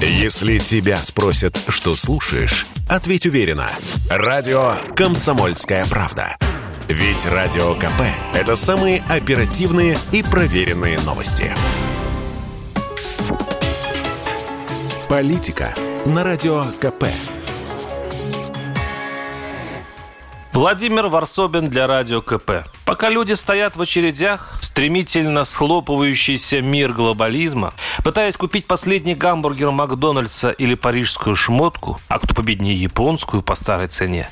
Если тебя спросят, что слушаешь, ответь уверенно. Радио «Комсомольская правда». Ведь Радио КП – это самые оперативные и проверенные новости. Политика на Радио КП. Владимир Варсобин для Радио КП. Пока люди стоят в очередях, стремительно схлопывающийся мир глобализма, пытаясь купить последний гамбургер Макдональдса или парижскую шмотку, а кто победнее японскую по старой цене,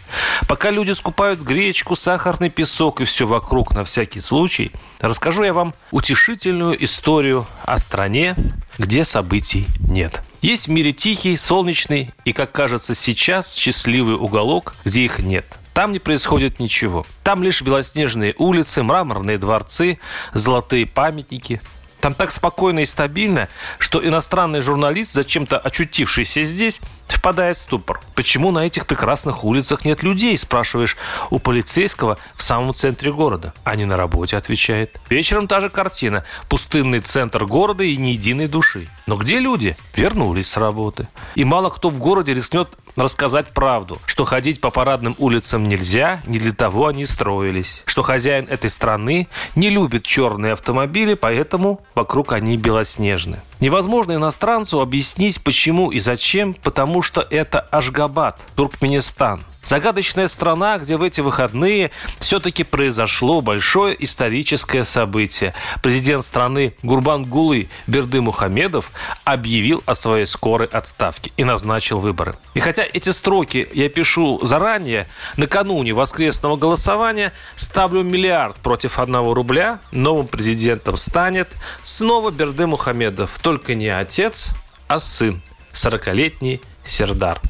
пока люди скупают гречку, сахарный песок и все вокруг на всякий случай, расскажу я вам утешительную историю о стране, где событий нет. Есть в мире тихий, солнечный и, как кажется сейчас, счастливый уголок, где их нет – там не происходит ничего. Там лишь белоснежные улицы, мраморные дворцы, золотые памятники. Там так спокойно и стабильно, что иностранный журналист, зачем-то очутившийся здесь, впадает в ступор. Почему на этих прекрасных улицах нет людей, спрашиваешь у полицейского в самом центре города. А не на работе, отвечает. Вечером та же картина. Пустынный центр города и ни единой души. Но где люди? Вернулись с работы. И мало кто в городе рискнет рассказать правду, что ходить по парадным улицам нельзя, не для того они строились, что хозяин этой страны не любит черные автомобили, поэтому вокруг они белоснежны. Невозможно иностранцу объяснить, почему и зачем, потому что это Ашгабад, Туркменистан – Загадочная страна, где в эти выходные все-таки произошло большое историческое событие. Президент страны Гурбангулы Берды Мухамедов объявил о своей скорой отставке и назначил выборы. И хотя эти строки я пишу заранее, накануне воскресного голосования ставлю миллиард против одного рубля, новым президентом станет снова Берды Мухамедов, только не отец, а сын, 40-летний Сердар.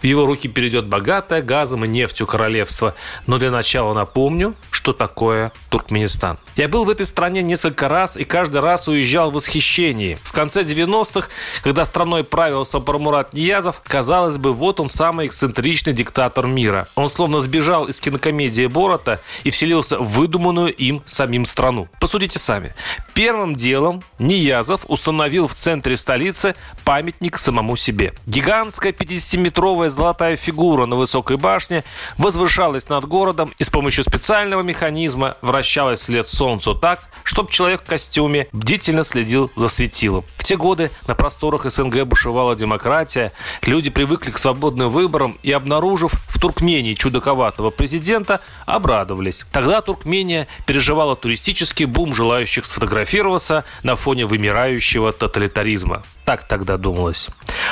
В его руки перейдет богатое газом и нефтью королевство. Но для начала напомню, что такое Туркменистан. Я был в этой стране несколько раз и каждый раз уезжал в восхищении. В конце 90-х, когда страной правил Сапармурат Ниязов, казалось бы, вот он самый эксцентричный диктатор мира. Он словно сбежал из кинокомедии Борота и вселился в выдуманную им самим страну. Посудите сами. Первым делом Ниязов установил в центре столицы памятник самому себе. Гигантская 50-метровая золотая фигура на высокой башне возвышалась над городом и с помощью специального механизма вращалась вслед солнцу так, чтобы человек в костюме бдительно следил за светилом. В те годы на просторах СНГ бушевала демократия, люди привыкли к свободным выборам и, обнаружив в Туркмении чудаковатого президента, обрадовались. Тогда Туркмения переживала туристический бум желающих сфотографироваться на фоне вымирающего тоталитаризма. Так тогда думалось.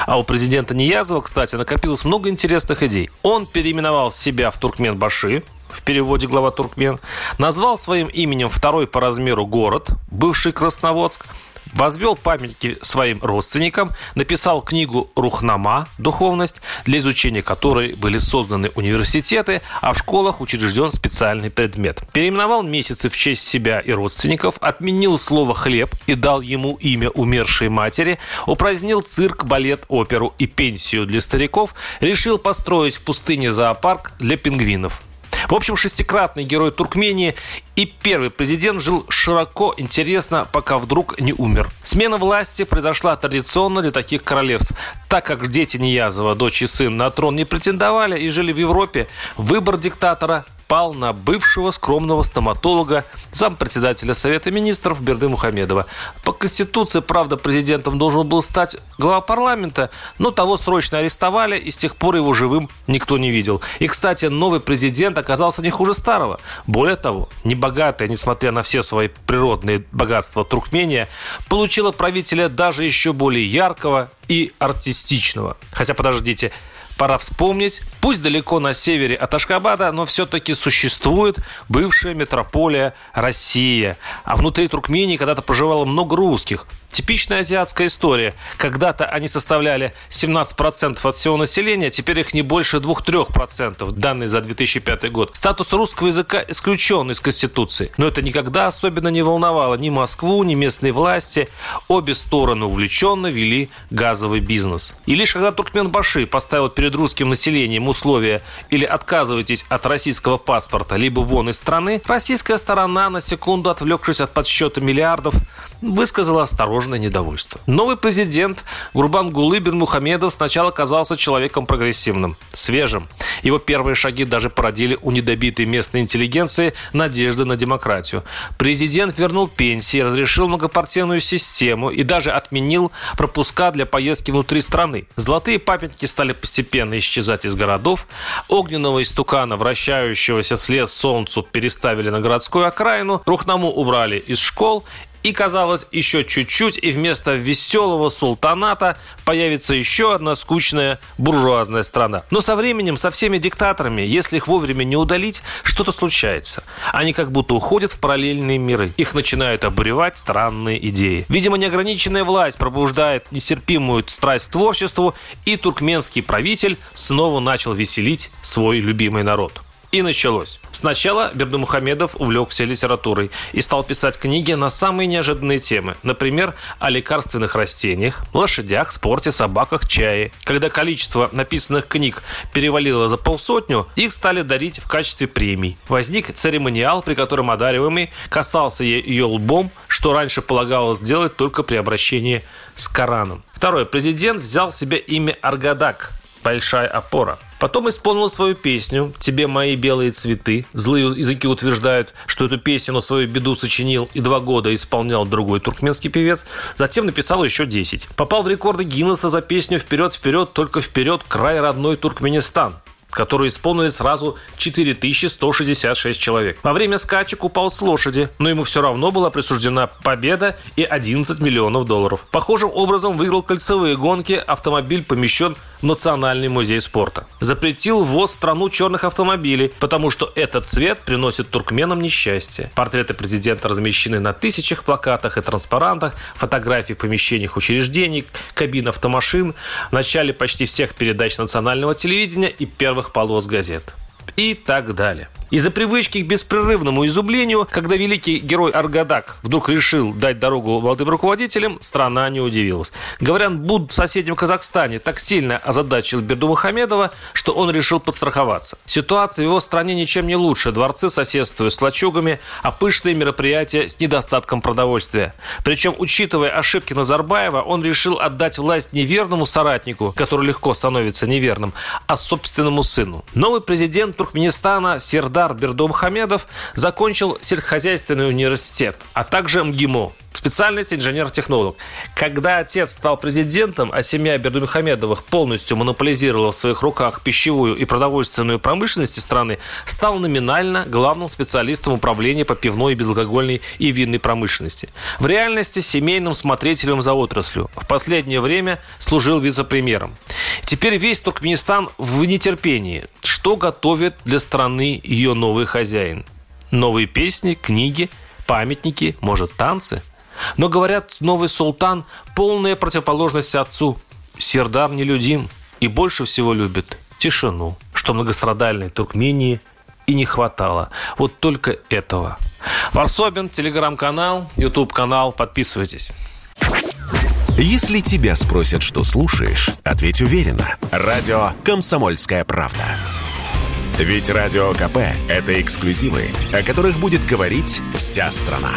А у президента Ниязова, кстати, накопилось много интересных идей. Он переименовал себя в Туркмен-Баши, в переводе глава Туркмен, назвал своим именем второй по размеру город, бывший Красноводск, возвел памятники своим родственникам, написал книгу «Рухнама. Духовность», для изучения которой были созданы университеты, а в школах учрежден специальный предмет. Переименовал месяцы в честь себя и родственников, отменил слово «хлеб» и дал ему имя умершей матери, упразднил цирк, балет, оперу и пенсию для стариков, решил построить в пустыне зоопарк для пингвинов. В общем, шестикратный герой Туркмении и первый президент жил широко, интересно, пока вдруг не умер. Смена власти произошла традиционно для таких королевств. Так как дети Ниязова, дочь и сын, на трон не претендовали и жили в Европе, выбор диктатора пал на бывшего скромного стоматолога, зампредседателя Совета министров Берды Мухамедова. По Конституции, правда, президентом должен был стать глава парламента, но того срочно арестовали, и с тех пор его живым никто не видел. И, кстати, новый президент оказался не хуже старого. Более того, небогатая, несмотря на все свои природные богатства Туркмения, получила правителя даже еще более яркого и артистичного. Хотя, подождите, пора вспомнить. Пусть далеко на севере от Ашхабада, но все-таки существует бывшая метрополия Россия. А внутри Туркмении когда-то проживало много русских. Типичная азиатская история. Когда-то они составляли 17% от всего населения, теперь их не больше 2-3%, данные за 2005 год. Статус русского языка исключен из Конституции. Но это никогда особенно не волновало ни Москву, ни местные власти. Обе стороны увлеченно вели газовый бизнес. И лишь когда Туркменбаши поставил перед русским населением условия или отказывайтесь от российского паспорта, либо вон из страны, российская сторона, на секунду отвлекшись от подсчета миллиардов, высказала осторожное недовольство. Новый президент Гурбангулы Бен Мухамедов сначала казался человеком прогрессивным, свежим. Его первые шаги даже породили у недобитой местной интеллигенции надежды на демократию. Президент вернул пенсии, разрешил многопартийную систему и даже отменил пропуска для поездки внутри страны. Золотые памятники стали постепенно исчезать из городов. Огненного истукана, вращающегося след солнцу, переставили на городскую окраину. Рухнаму убрали из школ и, казалось, еще чуть-чуть, и вместо веселого султаната появится еще одна скучная буржуазная страна. Но со временем, со всеми диктаторами, если их вовремя не удалить, что-то случается. Они как будто уходят в параллельные миры. Их начинают обуревать странные идеи. Видимо, неограниченная власть пробуждает нестерпимую страсть к творчеству, и туркменский правитель снова начал веселить свой любимый народ. И началось. Сначала Бердымухамедов увлекся литературой и стал писать книги на самые неожиданные темы. Например, о лекарственных растениях, лошадях, спорте, собаках, чае. Когда количество написанных книг перевалило за полсотню, их стали дарить в качестве премий. Возник церемониал, при котором одариваемый касался ее лбом, что раньше полагалось сделать только при обращении с Кораном. Второй президент взял себе имя Аргадак, большая опора. Потом исполнил свою песню «Тебе мои белые цветы». Злые языки утверждают, что эту песню на свою беду сочинил и два года исполнял другой туркменский певец. Затем написал еще 10. Попал в рекорды Гиннесса за песню «Вперед-вперед, только вперед, край родной Туркменистан» которые исполнили сразу 4166 человек. Во время скачек упал с лошади, но ему все равно была присуждена победа и 11 миллионов долларов. Похожим образом выиграл кольцевые гонки, автомобиль помещен в Национальный музей спорта. Запретил ввоз в страну черных автомобилей, потому что этот цвет приносит туркменам несчастье. Портреты президента размещены на тысячах плакатах и транспарантах, фотографии в помещениях учреждений, кабин автомашин, в начале почти всех передач национального телевидения и первых полос газет. И так далее. Из-за привычки к беспрерывному изублению, когда великий герой Аргадак вдруг решил дать дорогу молодым руководителям, страна не удивилась. Говорят, Буд в соседнем Казахстане так сильно озадачил Берду Мухамедова, что он решил подстраховаться. Ситуация в его стране ничем не лучше. Дворцы соседствуют с лачугами, а пышные мероприятия с недостатком продовольствия. Причем, учитывая ошибки Назарбаева, он решил отдать власть не верному соратнику, который легко становится неверным, а собственному сыну. Новый президент Туркменистана Эльдар Бердомхамедов закончил сельскохозяйственный университет, а также МГИМО, специальность инженер-технолог. Когда отец стал президентом, а семья Бердумухамедовых полностью монополизировала в своих руках пищевую и продовольственную промышленность страны, стал номинально главным специалистом управления по пивной, безалкогольной и винной промышленности. В реальности семейным смотрителем за отраслью. В последнее время служил вице-премьером. Теперь весь Туркменистан в нетерпении. Что готовит для страны ее новый хозяин? Новые песни, книги, памятники, может, танцы? Но, говорят, новый султан – полная противоположность отцу. Сердар нелюдим и больше всего любит тишину, что многострадальной Туркмении и не хватало. Вот только этого. Варсобин, телеграм-канал, YouTube-канал. Подписывайтесь. Если тебя спросят, что слушаешь, ответь уверенно. Радио «Комсомольская правда». Ведь Радио КП – это эксклюзивы, о которых будет говорить вся страна.